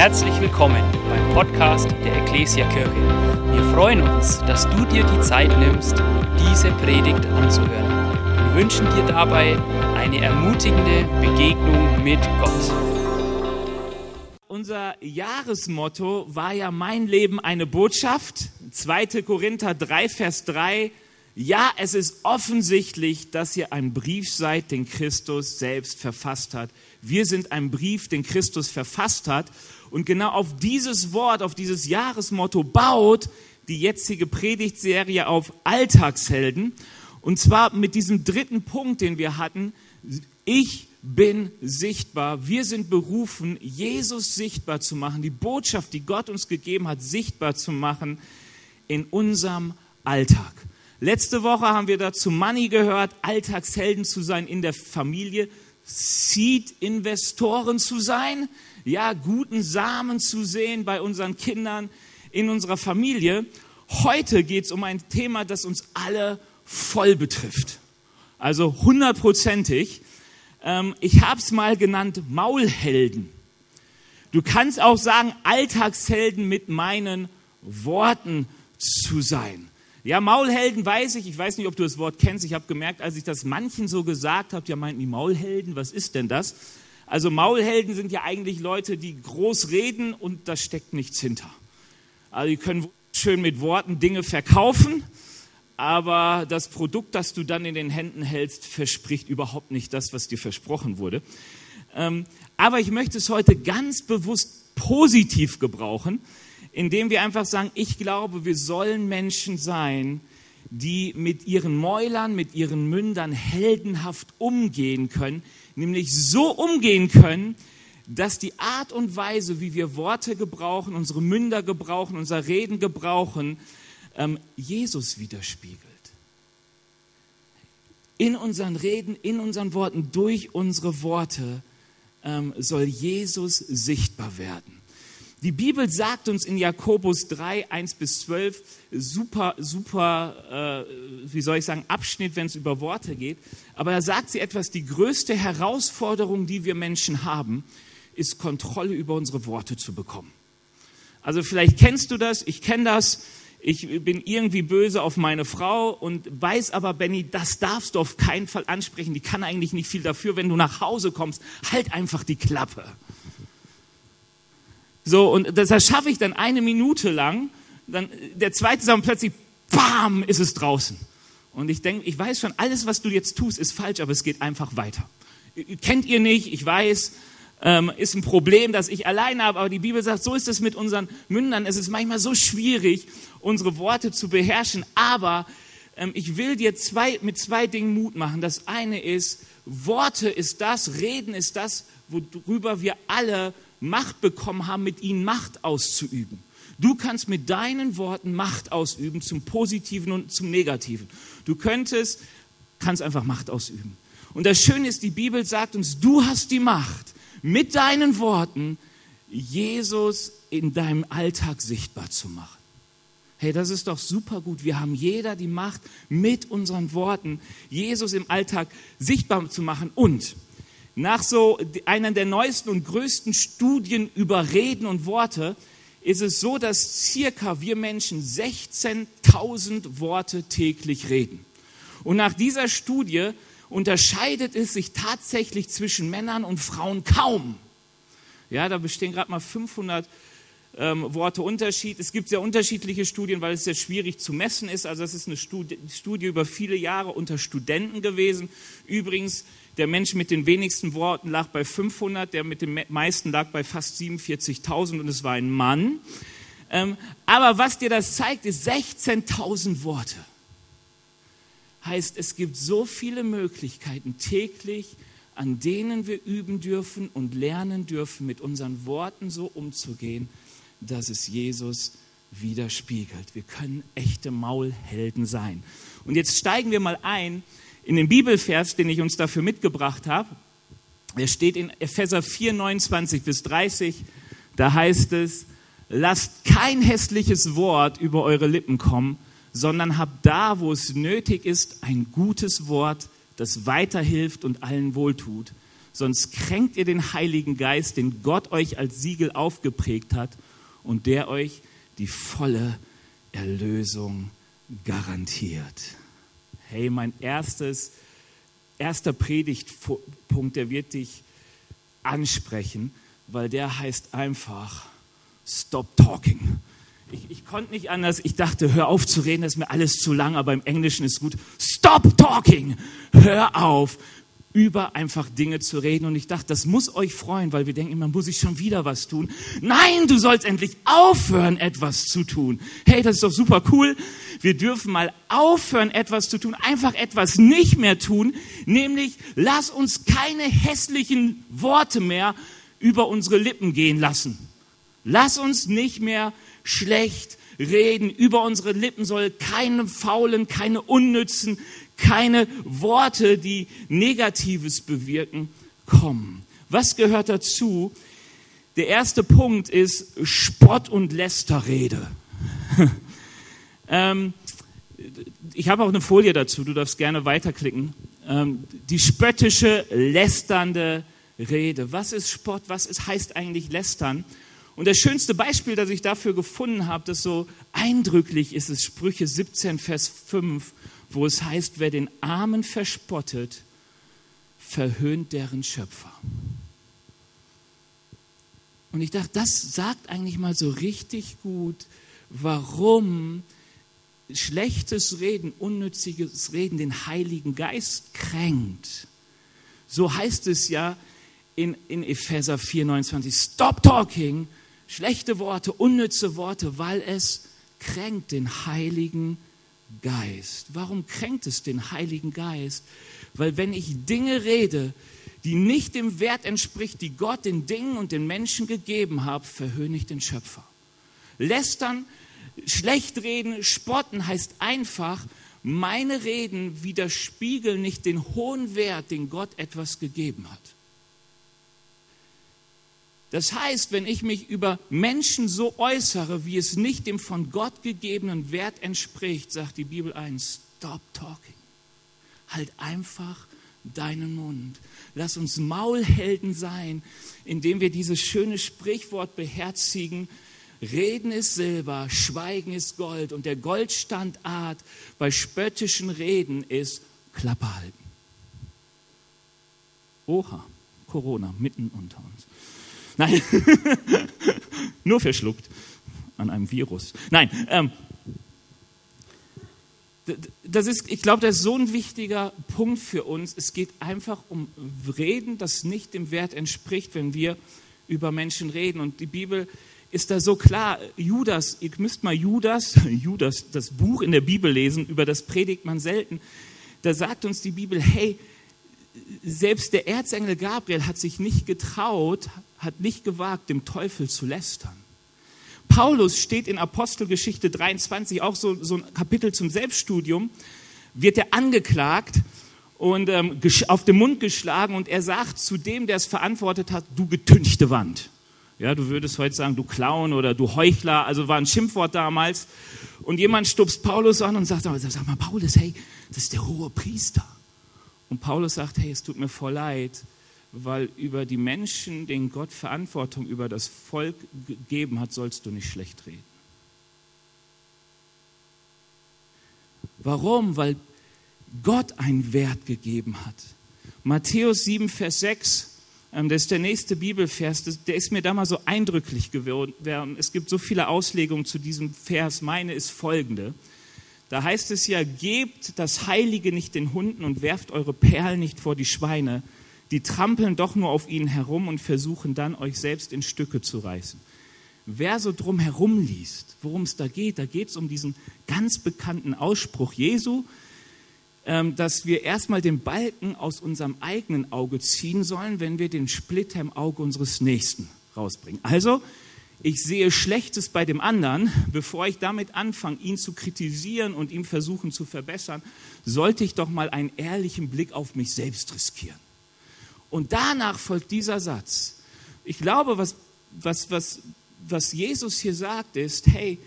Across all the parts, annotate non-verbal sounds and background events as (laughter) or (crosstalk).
Herzlich willkommen beim Podcast der Ecclesia Kirche. Wir freuen uns, dass du dir die Zeit nimmst, diese Predigt anzuhören. Wir wünschen dir dabei eine ermutigende Begegnung mit Gott. Unser Jahresmotto war ja mein Leben eine Botschaft. 2. Korinther 3, Vers 3. Ja, es ist offensichtlich, dass ihr ein Brief seid, den Christus selbst verfasst hat. Wir sind ein Brief, den Christus verfasst hat. Und genau auf dieses Wort, auf dieses Jahresmotto baut die jetzige Predigtserie auf Alltagshelden. Und zwar mit diesem dritten Punkt, den wir hatten. Ich bin sichtbar. Wir sind berufen, Jesus sichtbar zu machen, die Botschaft, die Gott uns gegeben hat, sichtbar zu machen in unserem Alltag. Letzte Woche haben wir dazu Money gehört, Alltagshelden zu sein in der Familie, Seed-Investoren zu sein, ja, guten Samen zu sehen bei unseren Kindern, in unserer Familie. Heute geht es um ein Thema, das uns alle voll betrifft. Also hundertprozentig. Ähm, ich habe es mal genannt Maulhelden. Du kannst auch sagen Alltagshelden mit meinen Worten zu sein. Ja, Maulhelden weiß ich, ich weiß nicht, ob du das Wort kennst. Ich habe gemerkt, als ich das manchen so gesagt habe, ja, meinten die Maulhelden, was ist denn das? Also Maulhelden sind ja eigentlich Leute, die groß reden und da steckt nichts hinter. Also die können schön mit Worten Dinge verkaufen, aber das Produkt, das du dann in den Händen hältst, verspricht überhaupt nicht das, was dir versprochen wurde. Ähm, aber ich möchte es heute ganz bewusst positiv gebrauchen, indem wir einfach sagen, ich glaube, wir sollen Menschen sein, die mit ihren Mäulern, mit ihren Mündern heldenhaft umgehen können, nämlich so umgehen können, dass die Art und Weise, wie wir Worte gebrauchen, unsere Münder gebrauchen, unser Reden gebrauchen, ähm, Jesus widerspiegelt. In unseren Reden, in unseren Worten, durch unsere Worte ähm, soll Jesus sichtbar werden. Die Bibel sagt uns in Jakobus 3, 1 bis 12, super, super, äh, wie soll ich sagen, Abschnitt, wenn es über Worte geht. Aber da sagt sie etwas, die größte Herausforderung, die wir Menschen haben, ist Kontrolle über unsere Worte zu bekommen. Also vielleicht kennst du das, ich kenne das, ich bin irgendwie böse auf meine Frau und weiß aber, Benny, das darfst du auf keinen Fall ansprechen, die kann eigentlich nicht viel dafür, wenn du nach Hause kommst, halt einfach die Klappe. So, und das schaffe ich dann eine Minute lang. Dann der zweite Samen plötzlich, bam, ist es draußen. Und ich denke, ich weiß schon, alles, was du jetzt tust, ist falsch, aber es geht einfach weiter. Kennt ihr nicht, ich weiß, ähm, ist ein Problem, das ich alleine habe, aber die Bibel sagt, so ist es mit unseren Mündern. Es ist manchmal so schwierig, unsere Worte zu beherrschen, aber ähm, ich will dir zwei, mit zwei Dingen Mut machen. Das eine ist, Worte ist das, Reden ist das, worüber wir alle Macht bekommen haben, mit ihnen Macht auszuüben. Du kannst mit deinen Worten Macht ausüben zum Positiven und zum Negativen. Du könntest, kannst einfach Macht ausüben. Und das Schöne ist, die Bibel sagt uns, du hast die Macht, mit deinen Worten Jesus in deinem Alltag sichtbar zu machen. Hey, das ist doch super gut. Wir haben jeder die Macht, mit unseren Worten Jesus im Alltag sichtbar zu machen. Und nach so einer der neuesten und größten Studien über Reden und Worte ist es so, dass circa wir Menschen 16.000 Worte täglich reden. Und nach dieser Studie unterscheidet es sich tatsächlich zwischen Männern und Frauen kaum. Ja, da bestehen gerade mal 500 ähm, Worte Unterschied. Es gibt sehr unterschiedliche Studien, weil es sehr schwierig zu messen ist. Also es ist eine Studie, Studie über viele Jahre unter Studenten gewesen. Übrigens der Mensch mit den wenigsten Worten lag bei 500, der mit den meisten lag bei fast 47.000 und es war ein Mann. Ähm, aber was dir das zeigt, ist 16.000 Worte. Heißt, es gibt so viele Möglichkeiten täglich, an denen wir üben dürfen und lernen dürfen, mit unseren Worten so umzugehen, dass es Jesus widerspiegelt. Wir können echte Maulhelden sein. Und jetzt steigen wir mal ein in den Bibelvers, den ich uns dafür mitgebracht habe. Er steht in Epheser 4, 29 bis 30. Da heißt es, lasst kein hässliches Wort über eure Lippen kommen, sondern habt da, wo es nötig ist, ein gutes Wort, das weiterhilft und allen wohltut, sonst kränkt ihr den Heiligen Geist, den Gott euch als Siegel aufgeprägt hat und der euch die volle Erlösung garantiert. Hey, mein erstes, erster Predigtpunkt, der wird dich ansprechen, weil der heißt einfach Stop Talking. Ich, ich, konnte nicht anders. Ich dachte, hör auf zu reden, das ist mir alles zu lang, aber im Englischen ist gut. Stop talking. Hör auf, über einfach Dinge zu reden. Und ich dachte, das muss euch freuen, weil wir denken, man muss sich schon wieder was tun. Nein, du sollst endlich aufhören, etwas zu tun. Hey, das ist doch super cool. Wir dürfen mal aufhören, etwas zu tun, einfach etwas nicht mehr tun, nämlich lass uns keine hässlichen Worte mehr über unsere Lippen gehen lassen. Lass uns nicht mehr schlecht reden. Über unsere Lippen soll keine faulen, keine unnützen, keine Worte, die Negatives bewirken, kommen. Was gehört dazu? Der erste Punkt ist Spott und Lästerrede. (laughs) ähm, ich habe auch eine Folie dazu, du darfst gerne weiterklicken. Ähm, die spöttische, lästernde Rede. Was ist Spott? Was ist, heißt eigentlich lästern? Und das schönste Beispiel, das ich dafür gefunden habe, das so eindrücklich ist, ist Sprüche 17, Vers 5, wo es heißt, wer den Armen verspottet, verhöhnt deren Schöpfer. Und ich dachte, das sagt eigentlich mal so richtig gut, warum schlechtes Reden, unnütziges Reden den Heiligen Geist kränkt. So heißt es ja in, in Epheser 4, 29, stop talking, schlechte Worte, unnütze Worte, weil es kränkt den Heiligen Geist. Warum kränkt es den Heiligen Geist? Weil wenn ich Dinge rede, die nicht dem Wert entspricht, die Gott den Dingen und den Menschen gegeben hat, verhöhne ich den Schöpfer. Lästern, schlecht reden, spotten heißt einfach, meine Reden widerspiegeln nicht den hohen Wert, den Gott etwas gegeben hat. Das heißt, wenn ich mich über Menschen so äußere, wie es nicht dem von Gott gegebenen Wert entspricht, sagt die Bibel 1, stop talking. Halt einfach deinen Mund. Lass uns Maulhelden sein, indem wir dieses schöne Sprichwort beherzigen. Reden ist Silber, Schweigen ist Gold und der Goldstandart bei spöttischen Reden ist Klappe halten. Oha, Corona mitten unter uns. Nein, (laughs) nur verschluckt an einem Virus. Nein, ähm, das ist, ich glaube, das ist so ein wichtiger Punkt für uns. Es geht einfach um Reden, das nicht dem Wert entspricht, wenn wir über Menschen reden. Und die Bibel ist da so klar. Judas, ihr müsst mal Judas, (laughs) Judas, das Buch in der Bibel lesen, über das predigt man selten. Da sagt uns die Bibel, hey, selbst der Erzengel Gabriel hat sich nicht getraut, hat nicht gewagt, dem Teufel zu lästern. Paulus steht in Apostelgeschichte 23, auch so, so ein Kapitel zum Selbststudium, wird er angeklagt und ähm, auf den Mund geschlagen und er sagt zu dem, der es verantwortet hat, du getünchte Wand. Ja, du würdest heute sagen, du Clown oder du Heuchler, also war ein Schimpfwort damals. Und jemand stupst Paulus an und sagt, sag mal, Paulus, hey, das ist der hohe Priester. Und Paulus sagt, hey, es tut mir voll leid, weil über die Menschen, denen Gott Verantwortung über das Volk gegeben hat, sollst du nicht schlecht reden. Warum? Weil Gott einen Wert gegeben hat. Matthäus 7, Vers 6, ähm, das ist der nächste Bibelvers, der ist mir da mal so eindrücklich geworden. Es gibt so viele Auslegungen zu diesem Vers. Meine ist folgende. Da heißt es ja, gebt das Heilige nicht den Hunden und werft eure Perlen nicht vor die Schweine. Die trampeln doch nur auf ihnen herum und versuchen dann, euch selbst in Stücke zu reißen. Wer so drum herum liest, worum es da geht, da geht es um diesen ganz bekannten Ausspruch Jesu, ähm, dass wir erstmal den Balken aus unserem eigenen Auge ziehen sollen, wenn wir den Splitter im Auge unseres Nächsten rausbringen. Also, ich sehe Schlechtes bei dem anderen, bevor ich damit anfange, ihn zu kritisieren und ihm versuchen zu verbessern, sollte ich doch mal einen ehrlichen Blick auf mich selbst riskieren. Und danach folgt dieser Satz. Ich glaube, was, was, was, was Jesus hier sagt, ist, hey,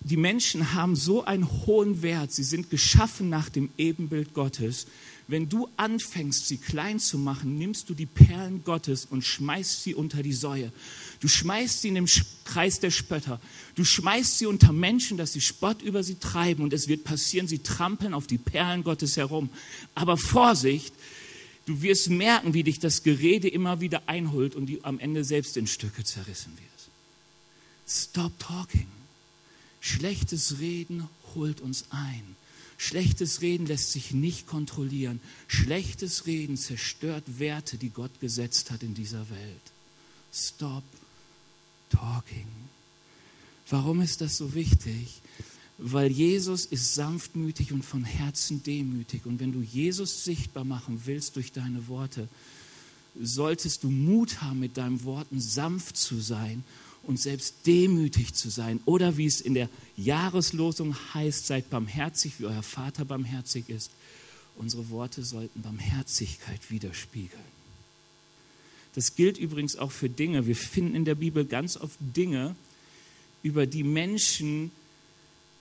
die Menschen haben so einen hohen Wert, sie sind geschaffen nach dem Ebenbild Gottes. Wenn du anfängst, sie klein zu machen, nimmst du die Perlen Gottes und schmeißt sie unter die Säue. Du schmeißt sie in den Kreis der Spötter. Du schmeißt sie unter Menschen, dass sie Spott über sie treiben und es wird passieren, sie trampeln auf die Perlen Gottes herum. Aber Vorsicht, du wirst merken, wie dich das Gerede immer wieder einholt und die am Ende selbst in Stücke zerrissen wird. Stop talking. Schlechtes Reden holt uns ein. Schlechtes Reden lässt sich nicht kontrollieren. Schlechtes Reden zerstört Werte, die Gott gesetzt hat in dieser Welt. Stop talking. Warum ist das so wichtig? Weil Jesus ist sanftmütig und von Herzen demütig. Und wenn du Jesus sichtbar machen willst durch deine Worte, solltest du Mut haben, mit deinen Worten sanft zu sein und selbst demütig zu sein. Oder wie es in der Jahreslosung heißt, seid barmherzig, wie euer Vater barmherzig ist. Unsere Worte sollten Barmherzigkeit widerspiegeln. Das gilt übrigens auch für Dinge. Wir finden in der Bibel ganz oft Dinge, über die Menschen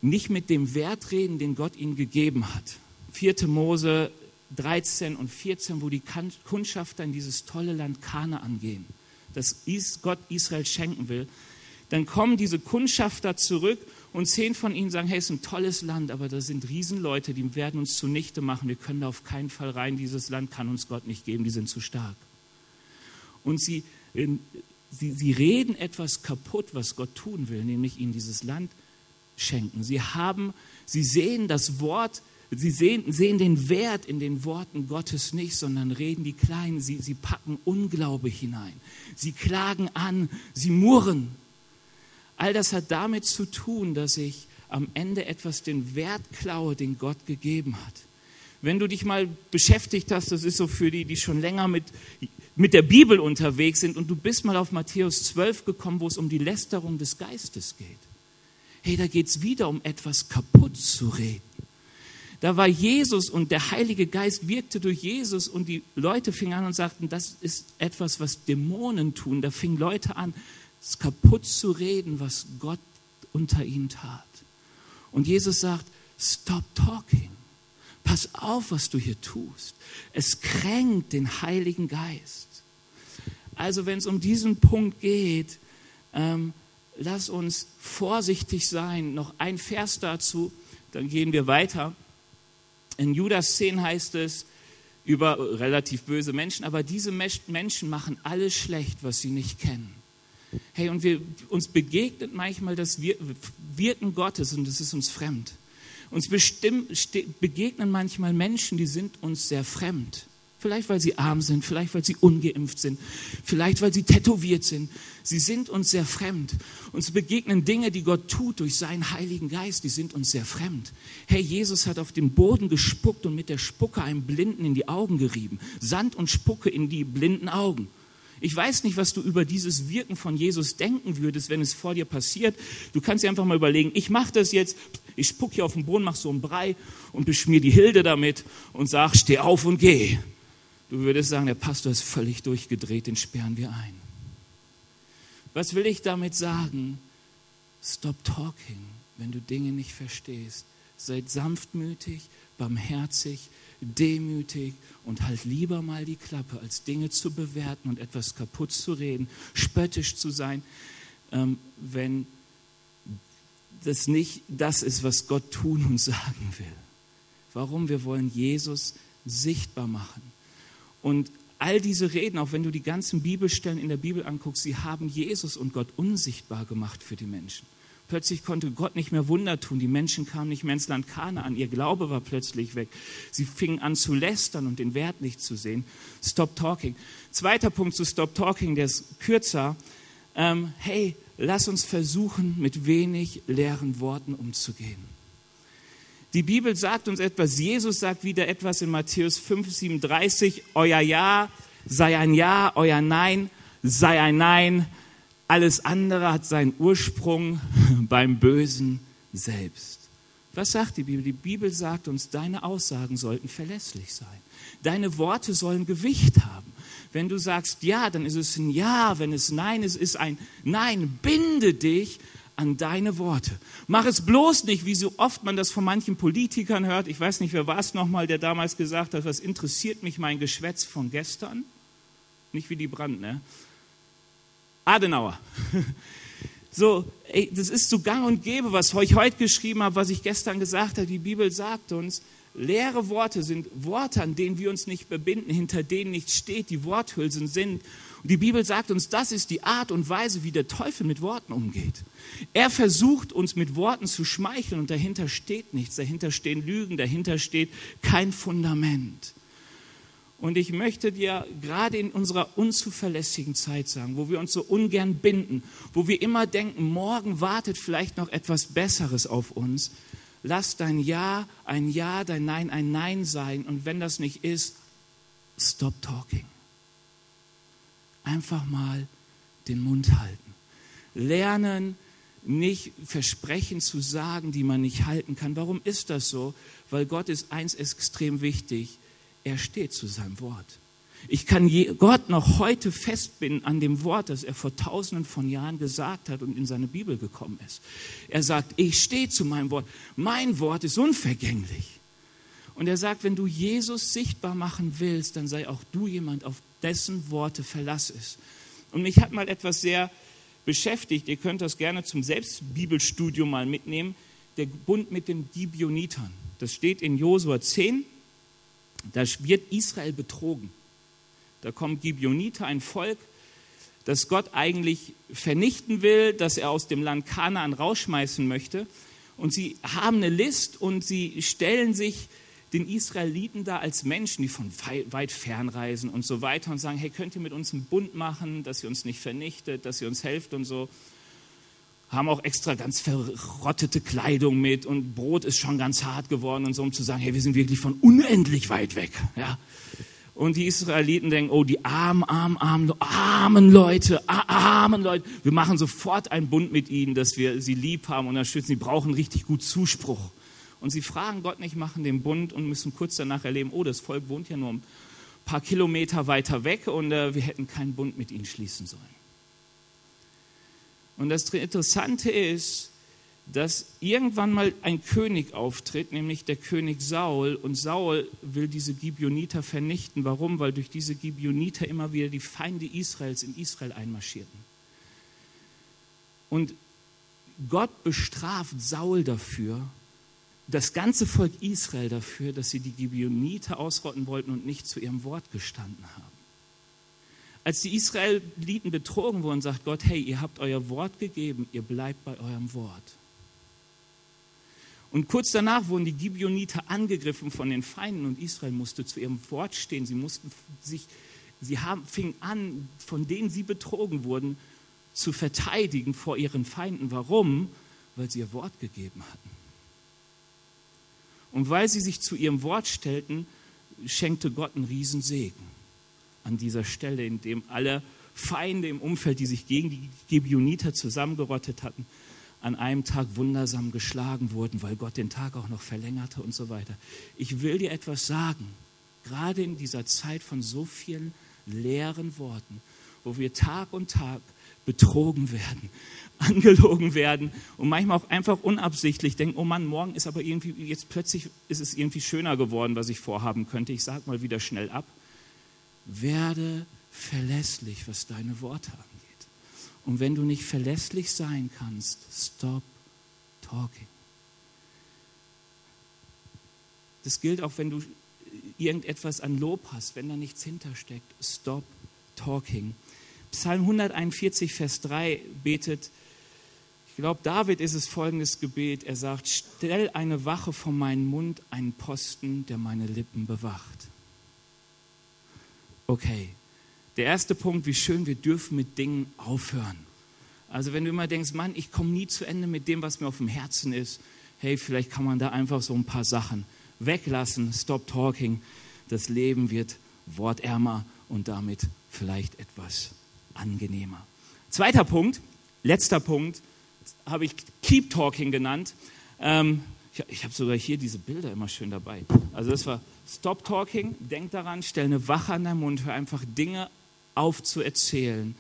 nicht mit dem Wert reden, den Gott ihnen gegeben hat. 4. Mose 13 und 14, wo die Kundschafter in dieses tolle Land Kanaan gehen das Gott Israel schenken will, dann kommen diese Kundschafter zurück und zehn von ihnen sagen, hey, es ist ein tolles Land, aber da sind Riesenleute, die werden uns zunichte machen, wir können da auf keinen Fall rein, dieses Land kann uns Gott nicht geben, die sind zu stark. Und sie, sie, sie reden etwas kaputt, was Gott tun will, nämlich ihnen dieses Land schenken. Sie haben, sie sehen das Wort Sie sehen, sehen, den Wert in den Worten Gottes nicht, sondern reden die Kleinen. Sie, sie packen Unglaube hinein. Sie klagen an, sie murren. All das hat damit zu tun, dass ich am Ende etwas den Wert klaue, den Gott gegeben hat. Wenn du dich mal beschäftigt hast, das ist so für die, die schon länger mit, mit der Bibel unterwegs sind, und du bist mal auf Matthäus 12 gekommen, wo es um die Lästerung des Geistes geht. Hey, da geht es wieder um etwas kaputt zu reden. Da war Jesus und der Heilige Geist wirkte durch Jesus und die Leute fingen an und sagten, das ist etwas, was Dämonen tun. Da fingen Leute an, es kaputt zu reden, was Gott unter ihnen tat. Und Jesus sagt, stop talking. Pass auf, was du hier tust. Es kränkt den Heiligen Geist. Also wenn es um diesen Punkt geht, ähm, lass uns vorsichtig sein. Noch ein Vers dazu, dann gehen wir weiter. In Judas 10 heißt es über relativ böse Menschen, aber diese Menschen machen alles schlecht, was sie nicht kennen. Hey, und wir, uns begegnet manchmal das Wirken Gottes und es ist uns fremd. Uns bestimmt, begegnen manchmal Menschen, die sind uns sehr fremd. Vielleicht, weil sie arm sind, vielleicht, weil sie ungeimpft sind, vielleicht, weil sie tätowiert sind. Sie sind uns sehr fremd. Uns begegnen Dinge, die Gott tut durch seinen Heiligen Geist, die sind uns sehr fremd. Herr Jesus hat auf den Boden gespuckt und mit der Spucke einem Blinden in die Augen gerieben. Sand und Spucke in die blinden Augen. Ich weiß nicht, was du über dieses Wirken von Jesus denken würdest, wenn es vor dir passiert. Du kannst dir einfach mal überlegen, ich mache das jetzt, ich spucke hier auf den Boden, mache so einen Brei und beschmier die Hilde damit und sag, steh auf und geh. Du würdest sagen, der Pastor ist völlig durchgedreht, den sperren wir ein. Was will ich damit sagen? Stop talking, wenn du Dinge nicht verstehst. Seid sanftmütig, barmherzig, demütig und halt lieber mal die Klappe, als Dinge zu bewerten und etwas kaputt zu reden, spöttisch zu sein, ähm, wenn das nicht das ist, was Gott tun und (laughs) sagen will. Warum? Wir wollen Jesus sichtbar machen. Und all diese Reden, auch wenn du die ganzen Bibelstellen in der Bibel anguckst, sie haben Jesus und Gott unsichtbar gemacht für die Menschen. Plötzlich konnte Gott nicht mehr Wunder tun. Die Menschen kamen nicht mehr ins Land Kanaan. Ihr Glaube war plötzlich weg. Sie fingen an zu lästern und den Wert nicht zu sehen. Stop talking. Zweiter Punkt zu Stop talking, der ist kürzer. Ähm, hey, lass uns versuchen, mit wenig leeren Worten umzugehen. Die Bibel sagt uns etwas, Jesus sagt wieder etwas in Matthäus 5, 37, euer Ja sei ein Ja, euer Nein sei ein Nein. Alles andere hat seinen Ursprung (laughs) beim Bösen selbst. Was sagt die Bibel? Die Bibel sagt uns, deine Aussagen sollten verlässlich sein. Deine Worte sollen Gewicht haben. Wenn du sagst Ja, dann ist es ein Ja. Wenn es Nein ist, ist ein Nein. Binde dich an deine Worte. Mach es bloß nicht, wie so oft man das von manchen Politikern hört. Ich weiß nicht, wer war es nochmal, der damals gesagt hat, was interessiert mich mein Geschwätz von gestern? Nicht wie die Brand, ne? Adenauer. (laughs) So, ey, das ist so gang und gäbe, was ich heute geschrieben habe, was ich gestern gesagt habe. Die Bibel sagt uns, leere Worte sind Worte, an denen wir uns nicht bebinden, hinter denen nichts steht, die Worthülsen sind. Die Bibel sagt uns, das ist die Art und Weise, wie der Teufel mit Worten umgeht. Er versucht uns mit Worten zu schmeicheln und dahinter steht nichts, dahinter stehen Lügen, dahinter steht kein Fundament. Und ich möchte dir gerade in unserer unzuverlässigen Zeit sagen, wo wir uns so ungern binden, wo wir immer denken, morgen wartet vielleicht noch etwas Besseres auf uns, lass dein Ja ein Ja, dein Nein ein Nein sein. Und wenn das nicht ist, stop talking. Einfach mal den Mund halten. Lernen, nicht Versprechen zu sagen, die man nicht halten kann. Warum ist das so? Weil Gott ist eins extrem wichtig er steht zu seinem Wort. Ich kann Gott noch heute festbinden an dem Wort, das er vor tausenden von Jahren gesagt hat und in seine Bibel gekommen ist. Er sagt, ich stehe zu meinem Wort. Mein Wort ist unvergänglich. Und er sagt, wenn du Jesus sichtbar machen willst, dann sei auch du jemand, auf dessen Worte Verlass ist. Und mich hat mal etwas sehr beschäftigt. Ihr könnt das gerne zum Selbstbibelstudium mal mitnehmen. Der Bund mit den Gibeonitern. Das steht in Josua 10, da wird Israel betrogen. Da kommt Gibeoniter, ein Volk, das Gott eigentlich vernichten will, das er aus dem Land Kanaan rausschmeißen möchte. Und sie haben eine List und sie stellen sich den Israeliten da als Menschen, die von weit fernreisen und so weiter und sagen, hey, könnt ihr mit uns einen Bund machen, dass ihr uns nicht vernichtet, dass ihr uns helft und so haben auch extra ganz verrottete Kleidung mit und Brot ist schon ganz hart geworden und so, um zu sagen, hey, wir sind wirklich von unendlich weit weg. Ja. Und die Israeliten denken, oh, die armen, armen, armen, armen Leute, armen Leute. Wir machen sofort einen Bund mit ihnen, dass wir sie lieb haben und unterstützen. Sie brauchen richtig gut Zuspruch. Und sie fragen Gott nicht, machen den Bund und müssen kurz danach erleben, oh, das Volk wohnt ja nur ein paar Kilometer weiter weg und äh, wir hätten keinen Bund mit ihnen schließen sollen. Und das Interessante ist, dass irgendwann mal ein König auftritt, nämlich der König Saul. Und Saul will diese Gibeoniter vernichten. Warum? Weil durch diese Gibeoniter immer wieder die Feinde Israels in Israel einmarschierten. Und Gott bestraft Saul dafür, das ganze Volk Israel dafür, dass sie die Gibeoniter ausrotten wollten und nicht zu ihrem Wort gestanden haben. Als die Israeliten betrogen wurden, sagt Gott, hey, ihr habt euer Wort gegeben, ihr bleibt bei eurem Wort. Und kurz danach wurden die Gibeoniter angegriffen von den Feinden und Israel musste zu ihrem Wort stehen. Sie mussten sich, sie haben, fingen an, von denen sie betrogen wurden, zu verteidigen vor ihren Feinden. Warum? Weil sie ihr Wort gegeben hatten. Und weil sie sich zu ihrem Wort stellten, schenkte Gott einen Riesensegen an dieser Stelle, in dem alle Feinde im Umfeld, die sich gegen die Gibeoniter zusammengerottet hatten, an einem Tag wundersam geschlagen wurden, weil Gott den Tag auch noch verlängerte und so weiter. Ich will dir etwas sagen, gerade in dieser Zeit von so vielen leeren Worten, wo wir Tag und Tag betrogen werden, (laughs) angelogen werden und manchmal auch einfach unabsichtlich denken, oh Mann, morgen ist aber irgendwie, jetzt plötzlich ist es irgendwie schöner geworden, was ich vorhaben könnte. Ich sage mal wieder schnell ab werde verlässlich, was deine Worte angeht. Und wenn du nicht verlässlich sein kannst, stop talking. Das gilt auch, wenn du irgendetwas an Lob hast, wenn da nichts hintersteckt, stop talking. Psalm 141, Vers 3 betet, ich glaube, David ist es folgendes Gebet. Er sagt, stell eine Wache vor meinen Mund, einen Posten, der meine Lippen bewacht okay. Der erste Punkt, wie schön, wir dürfen mit Dingen aufhören. Also wenn du immer denkst, Mann, ich komme nie zu Ende mit dem, was mir auf dem Herzen ist, hey, vielleicht kann man da einfach so ein paar Sachen weglassen, stop talking. Das Leben wird wortärmer und damit vielleicht etwas angenehmer. Zweiter Punkt, letzter Punkt, habe ich Keep Talking genannt. Ähm, ich, ich habe sogar hier diese Bilder immer schön dabei. Also das war Stop Talking, denk daran, stell eine Wache an deinen Mund, hör einfach Dinge auf zu erzählen,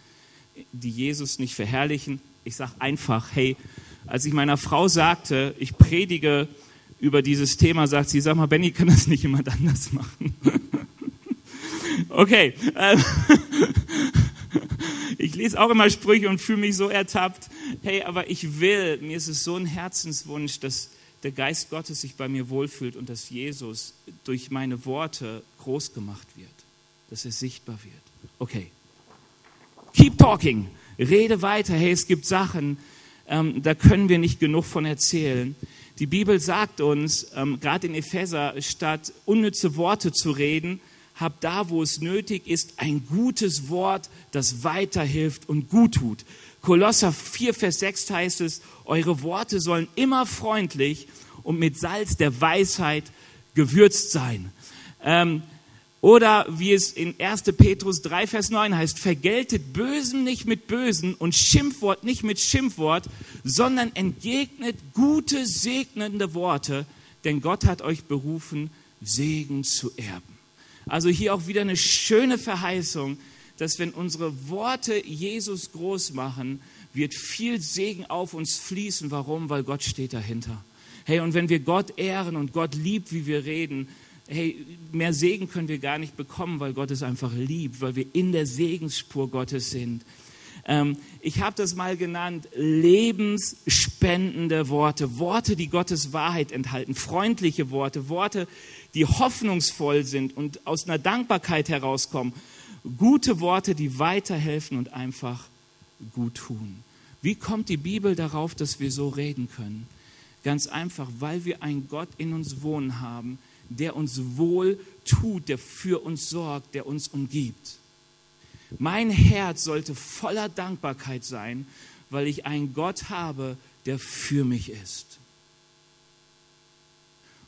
die Jesus nicht verherrlichen. Ich sage einfach, hey, Als ich meiner Frau sagte, ich predige über dieses Thema, sagt sie, sag mal, Benny, kann das nicht jemand anders machen? (laughs) okay. Ähm, lese auch immer Sprüche und fühle mich so ertappt. Hey, aber ich will, mir ist es so ein Herzenswunsch, dass der Geist Gottes sich bei mir wohlfühlt und dass Jesus durch meine Worte groß gemacht wird, dass er sichtbar wird. Okay. Keep talking. Rede weiter. Hey, es gibt Sachen, ähm, da können wir nicht genug von erzählen. Die Bibel sagt uns, ähm, gerade in Epheser, statt unnütze Worte zu reden, habt da, wo es nötig ist, ein gutes Wort, das weiterhilft und gut tut. Kolosser 4, Vers 6 heißt es, eure Worte sollen immer freundlich und mit Salz der Weisheit gewürzt sein. Ähm, oder wie es in 1. Petrus 3, Vers 9 heißt, vergeltet Bösen nicht mit Bösen und Schimpfwort nicht mit Schimpfwort, sondern entgegnet gute, segnende Worte, denn Gott hat euch berufen, Segen zu erben. Also hier auch wieder eine schöne Verheißung, dass wenn unsere Worte Jesus groß machen, wird viel Segen auf uns fließen. Warum? Weil Gott steht dahinter. Hey, und wenn wir Gott ehren und Gott liebt, wie wir reden, hey, mehr Segen können wir gar nicht bekommen, weil Gott es einfach liebt, weil wir in der Segensspur Gottes sind. Ähm, ich habe das mal genannt, lebensspendende Worte, Worte, die Gottes Wahrheit enthalten, freundliche Worte, Worte, die hoffnungsvoll sind und aus einer Dankbarkeit herauskommen, gute Worte, die weiterhelfen und einfach gut tun. Wie kommt die Bibel darauf, dass wir so reden können? Ganz einfach, weil wir einen Gott in uns wohnen haben, der uns wohl tut, der für uns sorgt, der uns umgibt. Mein Herz sollte voller Dankbarkeit sein, weil ich einen Gott habe, der für mich ist.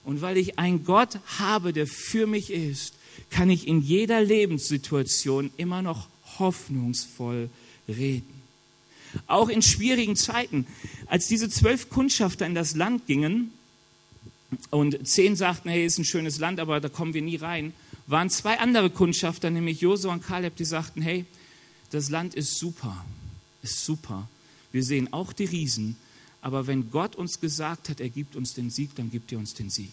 Und weil ich einen Gott habe, der für mich ist, kann ich in jeder Lebenssituation immer noch hoffnungsvoll reden. Auch in schwierigen Zeiten, als diese zwölf Kundschafter in das Land gingen und zehn sagten, hey, ist ein schönes Land, aber da kommen wir nie rein, waren zwei andere Kundschafter, nämlich Josua und Kaleb, die sagten, hey, das Land ist super, ist super. Wir sehen auch die Riesen, aber wenn Gott uns gesagt hat, er gibt uns den Sieg, dann gibt er uns den Sieg.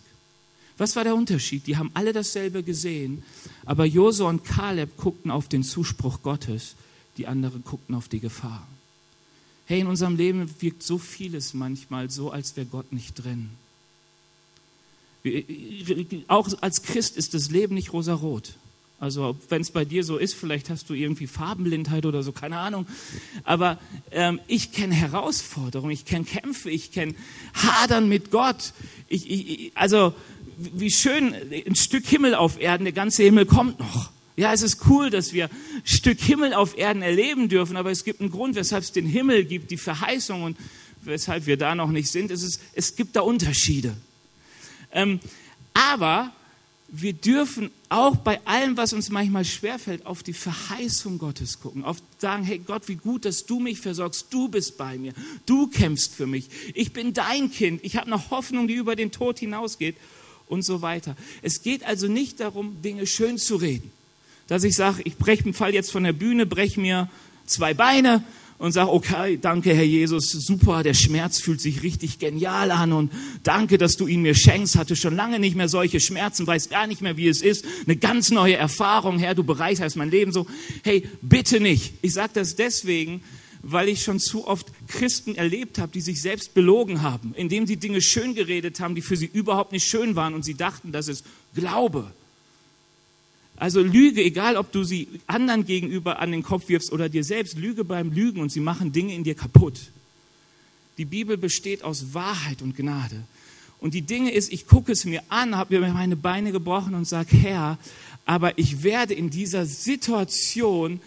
Was war der Unterschied? Die haben alle dasselbe gesehen, aber Josua und Kaleb guckten auf den Zuspruch Gottes, die anderen guckten auf die Gefahr. Hey, in unserem Leben wirkt so vieles manchmal so, als wäre Gott nicht drin. Auch als Christ ist das Leben nicht rosarot. Also wenn es bei dir so ist, vielleicht hast du irgendwie Farbenblindheit oder so, keine Ahnung. Aber ähm, ich kenne Herausforderungen, ich kenne Kämpfe, ich kenne Hadern mit Gott. Ich, ich, also wie schön, ein Stück Himmel auf Erden, der ganze Himmel kommt noch. Ja, es ist cool, dass wir ein Stück Himmel auf Erden erleben dürfen, aber es gibt einen Grund, weshalb es den Himmel gibt, die Verheißung und weshalb wir da noch nicht sind. Es, ist, es gibt da Unterschiede. Ähm, aber wir dürfen auch bei allem, was uns manchmal schwerfällt, auf die Verheißung Gottes gucken. Auf sagen, hey Gott, wie gut, dass du mich versorgst. Du bist bei mir. Du kämpfst für mich. Ich bin dein Kind. Ich habe eine Hoffnung, die über den Tod hinausgeht und so weiter. Es geht also nicht darum, Dinge schön zu reden. Dass ich sage, ich breche einen Fall jetzt von der Bühne, breche mir zwei Beine und sage, okay, danke Herr Jesus, super, der Schmerz fühlt sich richtig genial an und danke, dass du ihn mir schenkst, hatte schon lange nicht mehr solche Schmerzen, weiß gar nicht mehr, wie es ist, eine ganz neue Erfahrung, Herr, du bereicherst mein Leben so. Hey, bitte nicht. Ich sage das deswegen, weil ich schon zu oft Christen erlebt habe, die sich selbst belogen haben, indem sie Dinge schön geredet haben, die für sie überhaupt nicht schön waren und sie dachten, das ist Glaube. Also Lüge, egal ob du sie anderen gegenüber an den Kopf wirfst oder dir selbst, Lüge beim Lügen und sie machen Dinge in dir kaputt. Die Bibel besteht aus Wahrheit und Gnade. Und die Dinge ist, ich gucke es mir an, habe mir meine Beine gebrochen und sage, Herr, aber ich werde in dieser Situation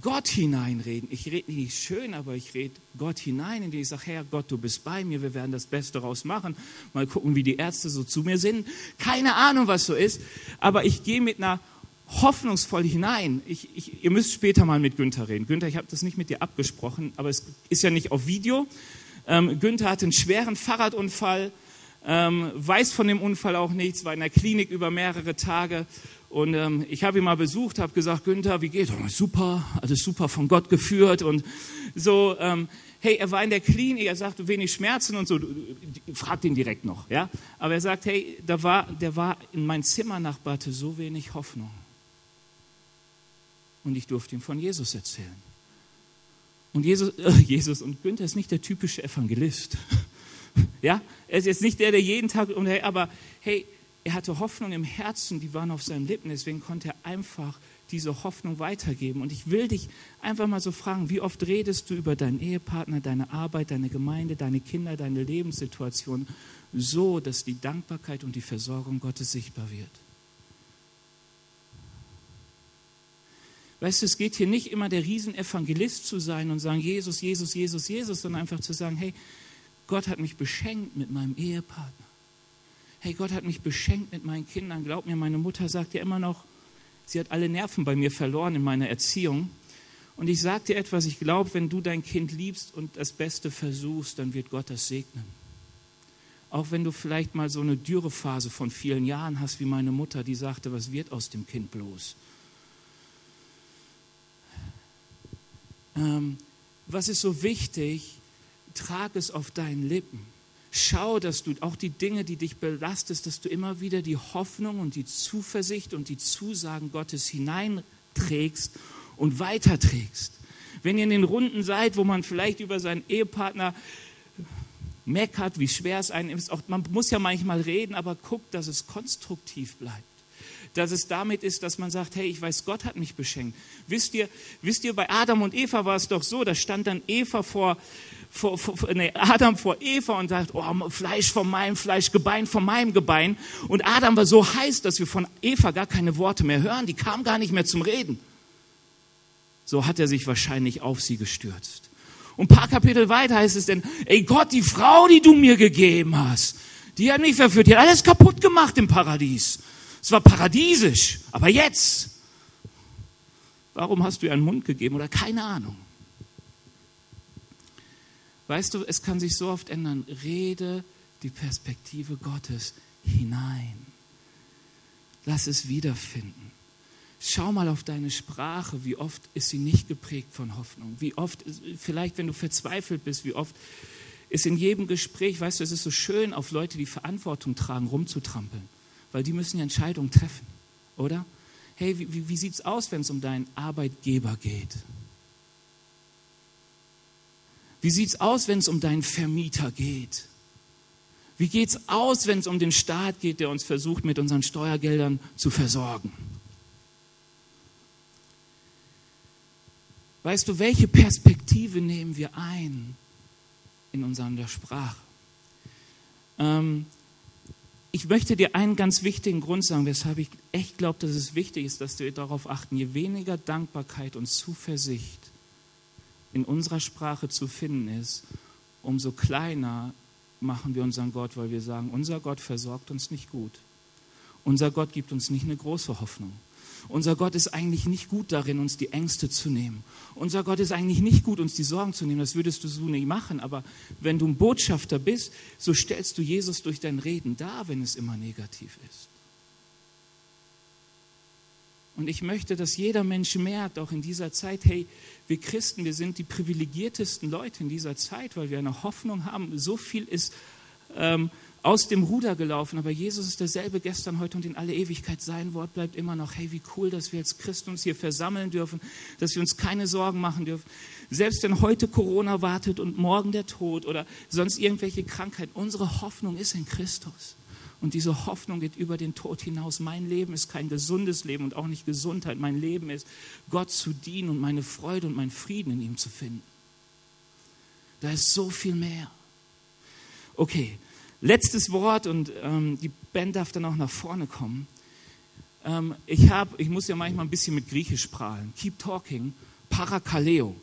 Gott hineinreden. Ich rede nicht schön, aber ich rede Gott hinein, indem ich sage, Herr Gott, du bist bei mir, wir werden das Beste daraus machen. Mal gucken, wie die Ärzte so zu mir sind. Keine Ahnung, was so ist, aber ich gehe mit einer hoffnungsvoll hinein. Ich, ich, ihr müsst später mal mit Günther reden. Günther, ich habe das nicht mit dir abgesprochen, aber es ist ja nicht auf Video. Ähm, Günther hatte einen schweren Fahrradunfall, ähm, weiß von dem Unfall auch nichts, war in der Klinik über mehrere Tage. Und ähm, ich habe ihn mal besucht, habe gesagt, Günther, wie geht's? Oh, super, alles super von Gott geführt und so. Ähm, hey, er war in der Klinik, er sagte wenig Schmerzen und so, fragt ihn direkt noch, ja. Aber er sagt, hey, da war, der war in mein Zimmernachbar hatte so wenig Hoffnung. Und ich durfte ihm von Jesus erzählen. Und Jesus, (laughs) äh, Jesus und Günther ist nicht der typische Evangelist. (laughs) ja, er ist jetzt nicht der, der jeden Tag, aber hey, er hatte Hoffnung im Herzen, die waren auf seinen Lippen, deswegen konnte er einfach diese Hoffnung weitergeben. Und ich will dich einfach mal so fragen, wie oft redest du über deinen Ehepartner, deine Arbeit, deine Gemeinde, deine Kinder, deine Lebenssituation so, dass die Dankbarkeit und die Versorgung Gottes sichtbar wird? Weißt du, es geht hier nicht immer der Riesenevangelist zu sein und sagen, Jesus, Jesus, Jesus, Jesus, sondern einfach zu sagen, hey, Gott hat mich beschenkt mit meinem Ehepartner hey, Gott hat mich beschenkt mit meinen Kindern. Glaub mir, meine Mutter sagt ja immer noch, sie hat alle Nerven bei mir verloren in meiner Erziehung. Und ich sage dir etwas, ich glaube, wenn du dein Kind liebst und das Beste versuchst, dann wird Gott das segnen. Auch wenn du vielleicht mal so eine Dürrephase von vielen Jahren hast, wie meine Mutter, die sagte, was wird aus dem Kind bloß? Ähm, was ist so wichtig? Trag es auf deinen Lippen. Schau, dass du auch die Dinge, die dich belastest, dass du immer wieder die Hoffnung und die Zuversicht und die Zusagen Gottes hineinträgst und weiterträgst. Wenn ihr in den Runden seid, wo man vielleicht über seinen Ehepartner meckert, wie schwer es einem ist, auch, man muss ja manchmal reden, aber guckt, dass es konstruktiv bleibt dass es damit ist, dass man sagt, hey, ich weiß, Gott hat mich beschenkt. Wisst ihr, wisst ihr, bei Adam und Eva war es doch so, da stand dann Eva vor, vor, vor, nee, Adam vor Eva und sagt, oh, Fleisch von meinem Fleisch, Gebein von meinem Gebein. Und Adam war so heiß, dass wir von Eva gar keine Worte mehr hören. Die kam gar nicht mehr zum Reden. So hat er sich wahrscheinlich auf sie gestürzt. Und paar Kapitel weiter heißt es denn, ey Gott, die Frau, die du mir gegeben hast, die hat mich verführt, die hat alles kaputt gemacht im Paradies. Es war paradiesisch, aber jetzt, warum hast du ihr einen Mund gegeben oder keine Ahnung? Weißt du, es kann sich so oft ändern. Rede die Perspektive Gottes hinein. Lass es wiederfinden. Schau mal auf deine Sprache, wie oft ist sie nicht geprägt von Hoffnung. Wie oft, vielleicht wenn du verzweifelt bist, wie oft ist in jedem Gespräch, weißt du, es ist so schön, auf Leute, die Verantwortung tragen, rumzutrampeln, weil die müssen ja Entscheidungen treffen, oder? Hey, wie, wie, wie sieht es aus, wenn es um deinen Arbeitgeber geht? Wie sieht es aus, wenn es um deinen Vermieter geht? Wie geht es aus, wenn es um den Staat geht, der uns versucht, mit unseren Steuergeldern zu versorgen? Weißt du, welche Perspektive nehmen wir ein in unserer Sprache? Ähm, ich möchte dir einen ganz wichtigen Grund sagen, weshalb ich echt glaube, dass es wichtig ist, dass wir darauf achten. Je weniger Dankbarkeit und Zuversicht in unserer Sprache zu finden ist, umso kleiner machen wir unseren Gott, weil wir sagen, unser Gott versorgt uns nicht gut. Unser Gott gibt uns nicht eine große Hoffnung. Unser Gott ist eigentlich nicht gut darin, uns die Ängste zu nehmen. Unser Gott ist eigentlich nicht gut, uns die Sorgen zu nehmen. Das würdest du so nicht machen. Aber wenn du ein Botschafter bist, so stellst du Jesus durch dein Reden dar, wenn es immer negativ ist. Und ich möchte, dass jeder Mensch merkt, auch in dieser Zeit, hey, wir Christen, wir sind die privilegiertesten Leute in dieser Zeit, weil wir eine Hoffnung haben. So viel ist ähm, aus dem Ruder gelaufen, aber Jesus ist derselbe gestern, heute und in alle Ewigkeit. Sein Wort bleibt immer noch. Hey, wie cool, dass wir als Christen uns hier versammeln dürfen, dass wir uns keine Sorgen machen dürfen. Selbst wenn heute Corona wartet und morgen der Tod oder sonst irgendwelche Krankheiten, unsere Hoffnung ist in Christus. Und diese Hoffnung geht über den Tod hinaus. Mein Leben ist kein gesundes Leben und auch nicht Gesundheit. Mein Leben ist, Gott zu dienen und meine Freude und meinen Frieden in ihm zu finden. Da ist so viel mehr. Okay, letztes Wort und ähm, die Band darf dann auch nach vorne kommen. Ähm, ich, hab, ich muss ja manchmal ein bisschen mit Griechisch prahlen. Keep talking. Parakaleo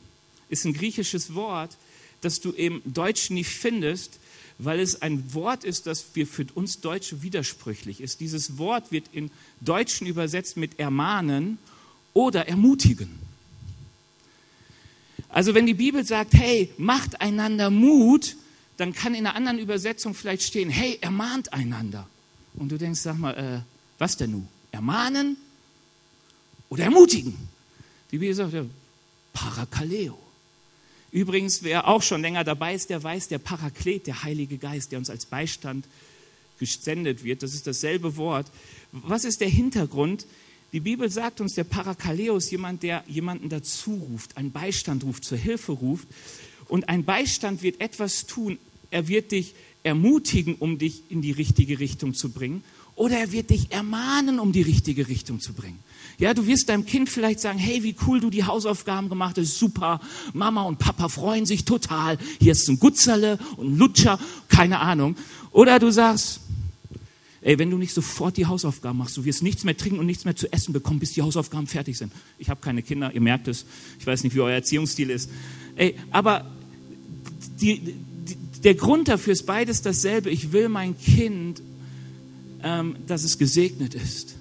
ist ein griechisches Wort, das du im Deutschen nicht findest, weil es ein Wort ist, das für uns Deutsche widersprüchlich ist. Dieses Wort wird in Deutschen übersetzt mit ermahnen oder ermutigen. Also wenn die Bibel sagt, hey, macht einander Mut, dann kann in einer anderen Übersetzung vielleicht stehen, hey, ermahnt einander. Und du denkst, sag mal, äh, was denn nun? Ermahnen oder ermutigen? Die Bibel sagt ja, Parakaleo. Übrigens, wer auch schon länger dabei ist, der weiß, der Paraklet, der Heilige Geist, der uns als Beistand gesendet wird, das ist dasselbe Wort. Was ist der Hintergrund? Die Bibel sagt uns, der Parakaleo ist jemand, der jemanden dazu ruft, einen Beistand ruft, zur Hilfe ruft. Und ein Beistand wird etwas tun. Er wird dich ermutigen, um dich in die richtige Richtung zu bringen. Oder er wird dich ermahnen, um die richtige Richtung zu bringen. Ja, du wirst deinem Kind vielleicht sagen, hey, wie cool du die Hausaufgaben gemacht hast, super. Mama und Papa freuen sich total. Hier ist ein Gutzerle und ein Lutscher, keine Ahnung. Oder du sagst, ey, wenn du nicht sofort die Hausaufgaben machst, du wirst nichts mehr trinken und nichts mehr zu essen bekommen, bis die Hausaufgaben fertig sind. Ich habe keine Kinder, ihr merkt es. Ich weiß nicht, wie euer Erziehungsstil ist. Ey, aber die, der Grund dafür ist beides dasselbe. Ich will mein Kind, ähm, dass es gesegnet ist.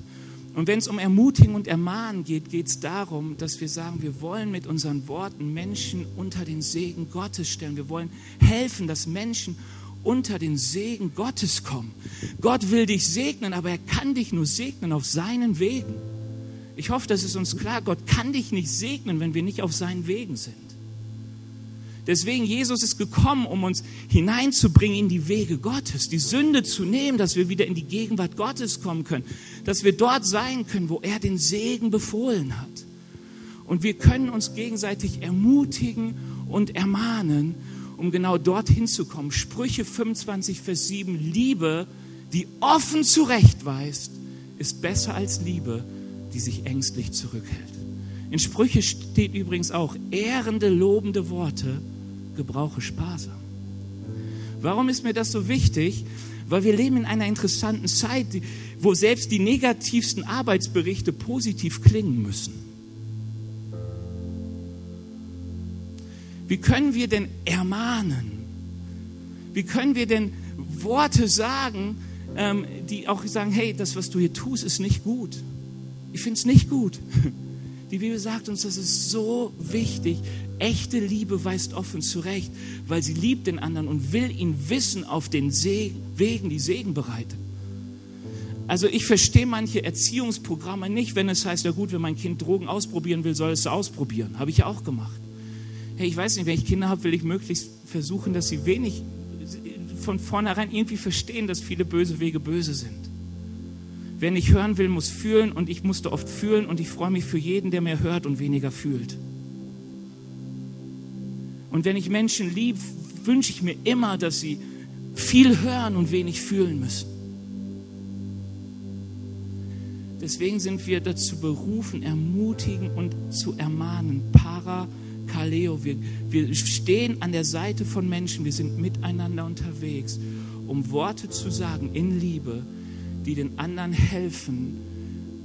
Und wenn es um Ermutigen und Ermahnen geht, geht es darum, dass wir sagen, wir wollen mit unseren Worten Menschen unter den Segen Gottes stellen. Wir wollen helfen, dass Menschen unter den Segen Gottes kommen. Gott will dich segnen, aber er kann dich nur segnen auf seinen Wegen. Ich hoffe, das ist uns klar. Gott kann dich nicht segnen, wenn wir nicht auf seinen Wegen sind. Deswegen, Jesus ist gekommen, um uns hineinzubringen in die Wege Gottes, die Sünde zu nehmen, dass wir wieder in die Gegenwart Gottes kommen können, dass wir dort sein können, wo er den Segen befohlen hat. Und wir können uns gegenseitig ermutigen und ermahnen, um genau dorthin zu kommen. Sprüche 25, Vers 7, Liebe, die offen zurechtweist, ist besser als Liebe, die sich ängstlich zurückhält. In Sprüche steht übrigens auch, ehrende, lobende Worte gebrauche sparsam. Warum ist mir das so wichtig? Weil wir leben in einer interessanten Zeit, wo selbst die negativsten Arbeitsberichte positiv klingen müssen. Wie können wir denn ermahnen? Wie können wir denn Worte sagen, ähm, die auch sagen, hey, das, was du hier tust, ist nicht gut. Ich finde es nicht gut. (laughs) Die Bibel sagt uns, das ist so wichtig. Echte Liebe weist offen zurecht, weil sie liebt den anderen und will ihn wissen auf den Segen, Wegen, die Segen bereiten. Also ich verstehe manche Erziehungsprogramme nicht, wenn es heißt, ja gut, wenn mein Kind Drogen ausprobieren will, soll es ausprobieren. Habe ich ja auch gemacht hey, ich weiß nicht, wenn ich Kinder habe, will ich möglichst versuchen, dass sie wenig von vornherein irgendwie verstehen, dass viele böse Wege böse sind. Wer nicht hören will, muss fühlen und ich musste oft fühlen und ich freue mich für jeden, der mehr hört und weniger fühlt. Und wenn ich Menschen liebe, wünsche ich mir immer, dass sie viel hören und wenig fühlen müssen. Deswegen sind wir dazu berufen, ermutigen und zu ermahnen. Para Kaleo. Wir, wir stehen an der Seite von Menschen, wir sind miteinander unterwegs, um Worte zu sagen in Liebe, die den anderen helfen,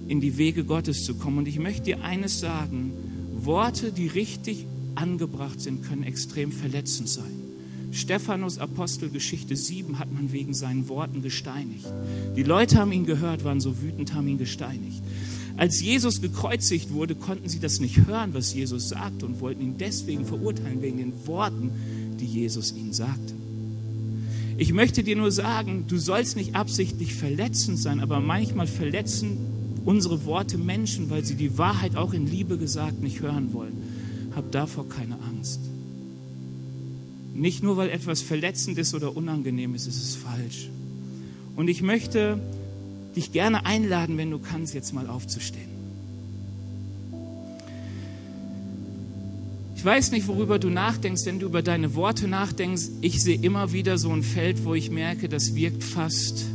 in die Wege Gottes zu kommen. Und ich möchte dir eines sagen, Worte, die richtig angebracht sind, können extrem verletzend sein. Stephanus Apostelgeschichte 7 hat man wegen seinen Worten gesteinigt. Die Leute haben ihn gehört, waren so wütend, haben ihn gesteinigt. Als Jesus gekreuzigt wurde, konnten sie das nicht hören, was Jesus sagte und wollten ihn deswegen verurteilen, wegen den Worten, die Jesus ihnen sagte. Ich möchte dir nur sagen, du sollst nicht absichtlich verletzend sein, aber manchmal verletzen unsere Worte Menschen, weil sie die Wahrheit auch in Liebe gesagt nicht hören wollen. Hab davor keine Angst. Nicht nur, weil etwas verletzend ist oder unangenehm ist, ist es falsch. Und ich möchte dich gerne einladen, wenn du kannst, jetzt mal aufzustehen. Ich weiß nicht, worüber du nachdenkst, wenn du über deine Worte nachdenkst. Ich sehe immer wieder so ein Feld, wo ich merke, das wirkt fast,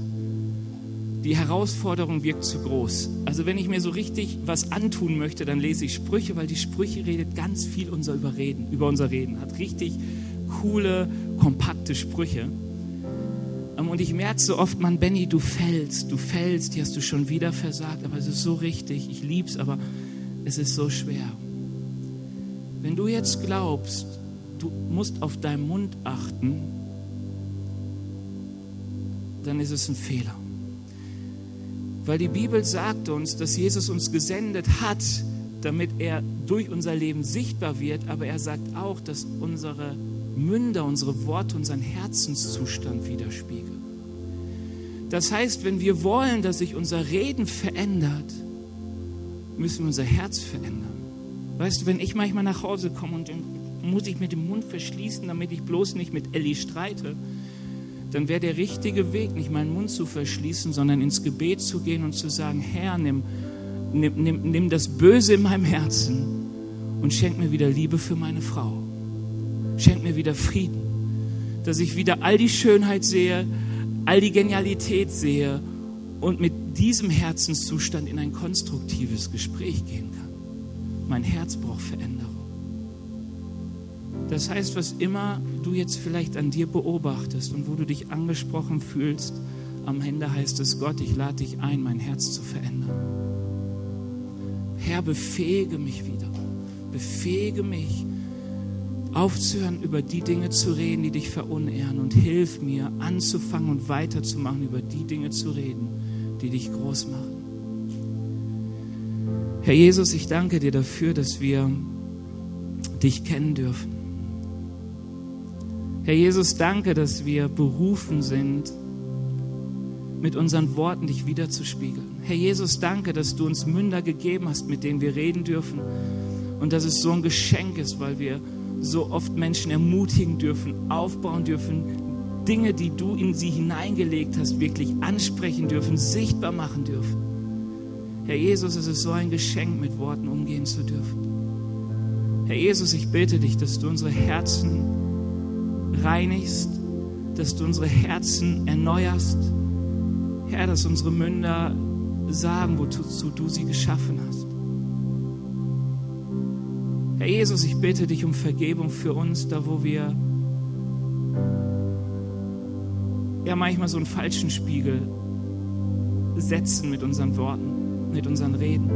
die Herausforderung wirkt zu groß. Also wenn ich mir so richtig was antun möchte, dann lese ich Sprüche, weil die Sprüche redet ganz viel unser Überreden, über unser Reden, hat richtig coole, kompakte Sprüche. Ähm, und ich merke so oft, Mann, Benny, du fällst, du fällst, die hast du schon wieder versagt, aber es ist so richtig, ich lieb's, aber es ist so schwer. Wenn du jetzt glaubst, du musst auf deinen Mund achten, dann ist es ein Fehler. Weil die Bibel sagt uns, dass Jesus uns gesendet hat, damit er durch unser Leben sichtbar wird, aber er sagt auch, dass unsere Münder, unsere Worte, unseren Herzenszustand widerspiegeln. Das heißt, wenn wir wollen, dass sich unser Reden verändert, müssen wir unser Herz verändern. Weißt du, wenn ich manchmal nach Hause komme und muss ich mit dem Mund verschließen, damit ich bloß nicht mit Ellie streite, dann wäre der richtige Weg, nicht meinen Mund zu verschließen, sondern ins Gebet zu gehen und zu sagen, Herr, nimm, nimm, nimm, nimm das Böse in meinem Herzen und schenk mir wieder Liebe für meine Frau. Schenk mir wieder Frieden, dass ich wieder all die Schönheit sehe, all die Genialität sehe und mit diesem Herzenszustand in ein konstruktives Gespräch gehen kann. Mein Herz braucht Veränderung. Das heißt, was immer du jetzt vielleicht an dir beobachtest und wo du dich angesprochen fühlst, am Ende heißt es, Gott, ich lade dich ein, mein Herz zu verändern. Herr, befähige mich wieder. Befähige mich, aufzuhören, über die Dinge zu reden, die dich verunehren und hilf mir, anzufangen und weiterzumachen, über die Dinge zu reden, die dich groß machen. Herr Jesus, ich danke dir dafür, dass wir dich kennen dürfen. Herr Jesus, danke, dass wir berufen sind, mit unseren Worten dich wiederzuspiegeln. Herr Jesus, danke, dass du uns Münder gegeben hast, mit denen wir reden dürfen. Und dass es so ein Geschenk ist, weil wir so oft Menschen ermutigen dürfen, aufbauen dürfen, Dinge, die du in sie hineingelegt hast, wirklich ansprechen dürfen, sichtbar machen dürfen. Herr Jesus, es ist so ein Geschenk, mit Worten umgehen zu dürfen. Herr Jesus, ich bitte dich, dass du unsere Herzen reinigst, dass du unsere Herzen erneuerst. Herr, dass unsere Münder sagen, wozu du sie geschaffen hast. Herr Jesus, ich bitte dich um Vergebung für uns, da wo wir ja manchmal so einen falschen Spiegel setzen mit unseren Worten, mit unseren Reden.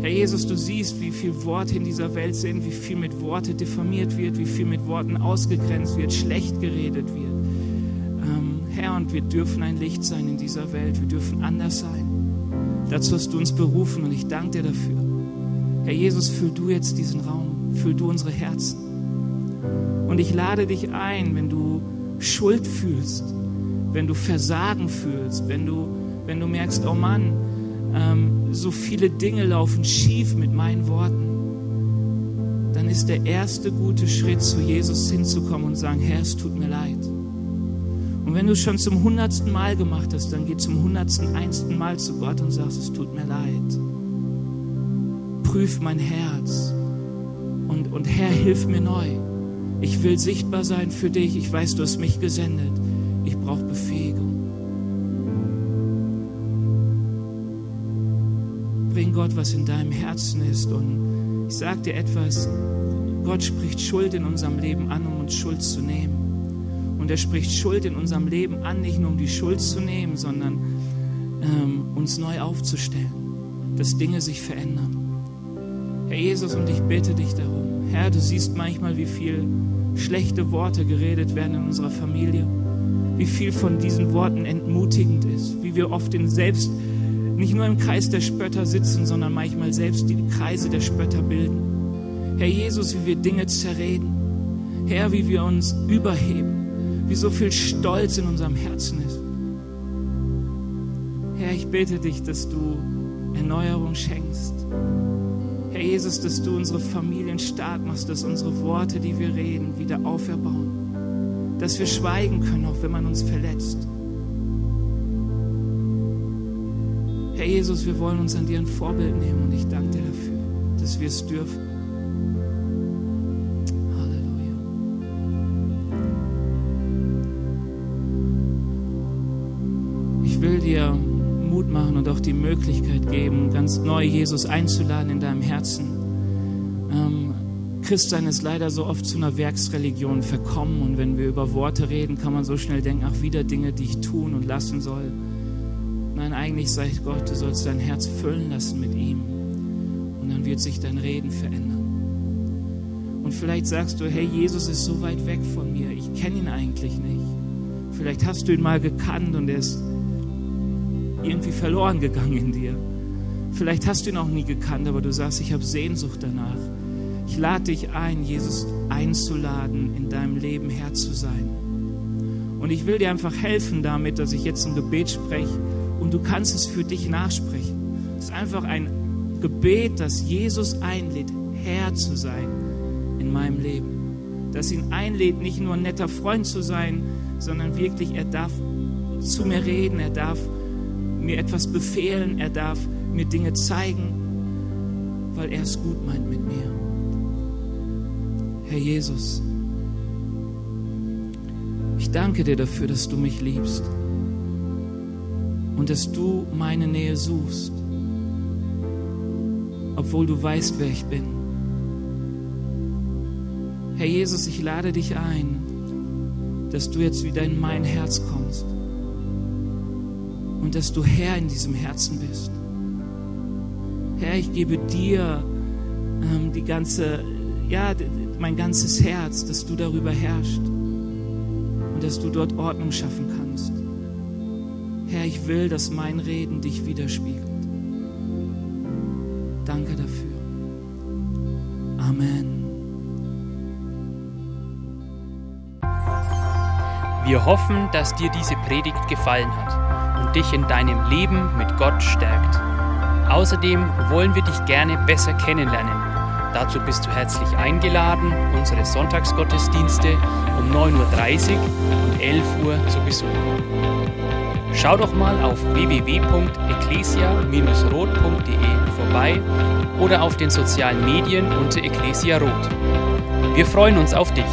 Herr Jesus, du siehst, wie viele Worte in dieser Welt sind, wie viel mit Worte diffamiert wird, wie viel mit Worten ausgegrenzt wird, schlecht geredet wird. Ähm, Herr, und wir dürfen ein Licht sein in dieser Welt, wir dürfen anders sein. Dazu hast du uns berufen und ich danke dir dafür. Herr Jesus, füll du jetzt diesen Raum, füll du unsere Herzen. Und ich lade dich ein, wenn du Schuld fühlst, wenn du Versagen fühlst, wenn du, wenn du merkst, oh Mann, ähm, so viele Dinge laufen schief mit meinen Worten, dann ist der erste gute Schritt, zu Jesus hinzukommen und sagen, Herr, es tut mir leid. Und wenn du es schon zum hundertsten Mal gemacht hast, dann geh zum hundertsten, einsten Mal zu Gott und sagst, es tut mir leid prüf mein Herz. Und, und Herr, hilf mir neu. Ich will sichtbar sein für dich. Ich weiß, du hast mich gesendet. Ich brauche Befähigung. Bring Gott, was in deinem Herzen ist. Und ich sage dir etwas. Gott spricht Schuld in unserem Leben an, um uns Schuld zu nehmen. Und er spricht Schuld in unserem Leben an, nicht nur um die Schuld zu nehmen, sondern ähm, uns neu aufzustellen, dass Dinge sich verändern. Herr Jesus, und ich bitte dich darum. Herr, du siehst manchmal, wie viel schlechte Worte geredet werden in unserer Familie, wie viel von diesen Worten entmutigend ist, wie wir oft in selbst nicht nur im Kreis der Spötter sitzen, sondern manchmal selbst die Kreise der Spötter bilden. Herr Jesus, wie wir Dinge zerreden. Herr, wie wir uns überheben, wie so viel Stolz in unserem Herzen ist. Herr, ich bitte dich, dass du Erneuerung schenkst. Herr Jesus, dass du unsere Familien stark machst, dass unsere Worte, die wir reden, wieder auferbauen. Dass wir schweigen können, auch wenn man uns verletzt. Herr Jesus, wir wollen uns an dir ein Vorbild nehmen und ich danke dir dafür, dass wir es dürfen. Halleluja. Ich will dir Mut machen und auch die Möglichkeit geben, ganz neu Jesus einzuladen in deinem Herzen. Ähm, Christsein ist leider so oft zu einer Werksreligion verkommen und wenn wir über Worte reden, kann man so schnell denken, ach, wieder Dinge, die ich tun und lassen soll. Nein, eigentlich sagt Gott, du sollst dein Herz füllen lassen mit ihm und dann wird sich dein Reden verändern. Und vielleicht sagst du, hey, Jesus ist so weit weg von mir, ich kenne ihn eigentlich nicht. Vielleicht hast du ihn mal gekannt und er ist irgendwie verloren gegangen in dir. Vielleicht hast du ihn auch nie gekannt, aber du sagst, ich habe Sehnsucht danach. Ich lade dich ein, Jesus einzuladen, in deinem Leben Herr zu sein. Und ich will dir einfach helfen damit, dass ich jetzt ein Gebet spreche und du kannst es für dich nachsprechen. Es ist einfach ein Gebet, das Jesus einlädt, Herr zu sein in meinem Leben. Das ihn einlädt, nicht nur ein netter Freund zu sein, sondern wirklich, er darf zu mir reden, er darf mir etwas befehlen, er darf mir Dinge zeigen, weil er es gut meint mit mir. Herr Jesus, ich danke dir dafür, dass du mich liebst und dass du meine Nähe suchst, obwohl du weißt, wer ich bin. Herr Jesus, ich lade dich ein, dass du jetzt wieder in mein Herz kommst und dass du Herr in diesem Herzen bist. Herr, ich gebe dir ähm, die ganze, ja, mein ganzes Herz, dass du darüber herrschst und dass du dort Ordnung schaffen kannst. Herr, ich will, dass mein Reden dich widerspiegelt. Danke dafür. Amen. Wir hoffen, dass dir diese Predigt gefallen hat und dich in deinem Leben mit Gott stärkt. Außerdem wollen wir dich gerne besser kennenlernen. Dazu bist du herzlich eingeladen, unsere Sonntagsgottesdienste um 9.30 Uhr und 11 Uhr zu besuchen. Schau doch mal auf www.ecclesia-rot.de vorbei oder auf den sozialen Medien unter Ecclesia Rot. Wir freuen uns auf dich.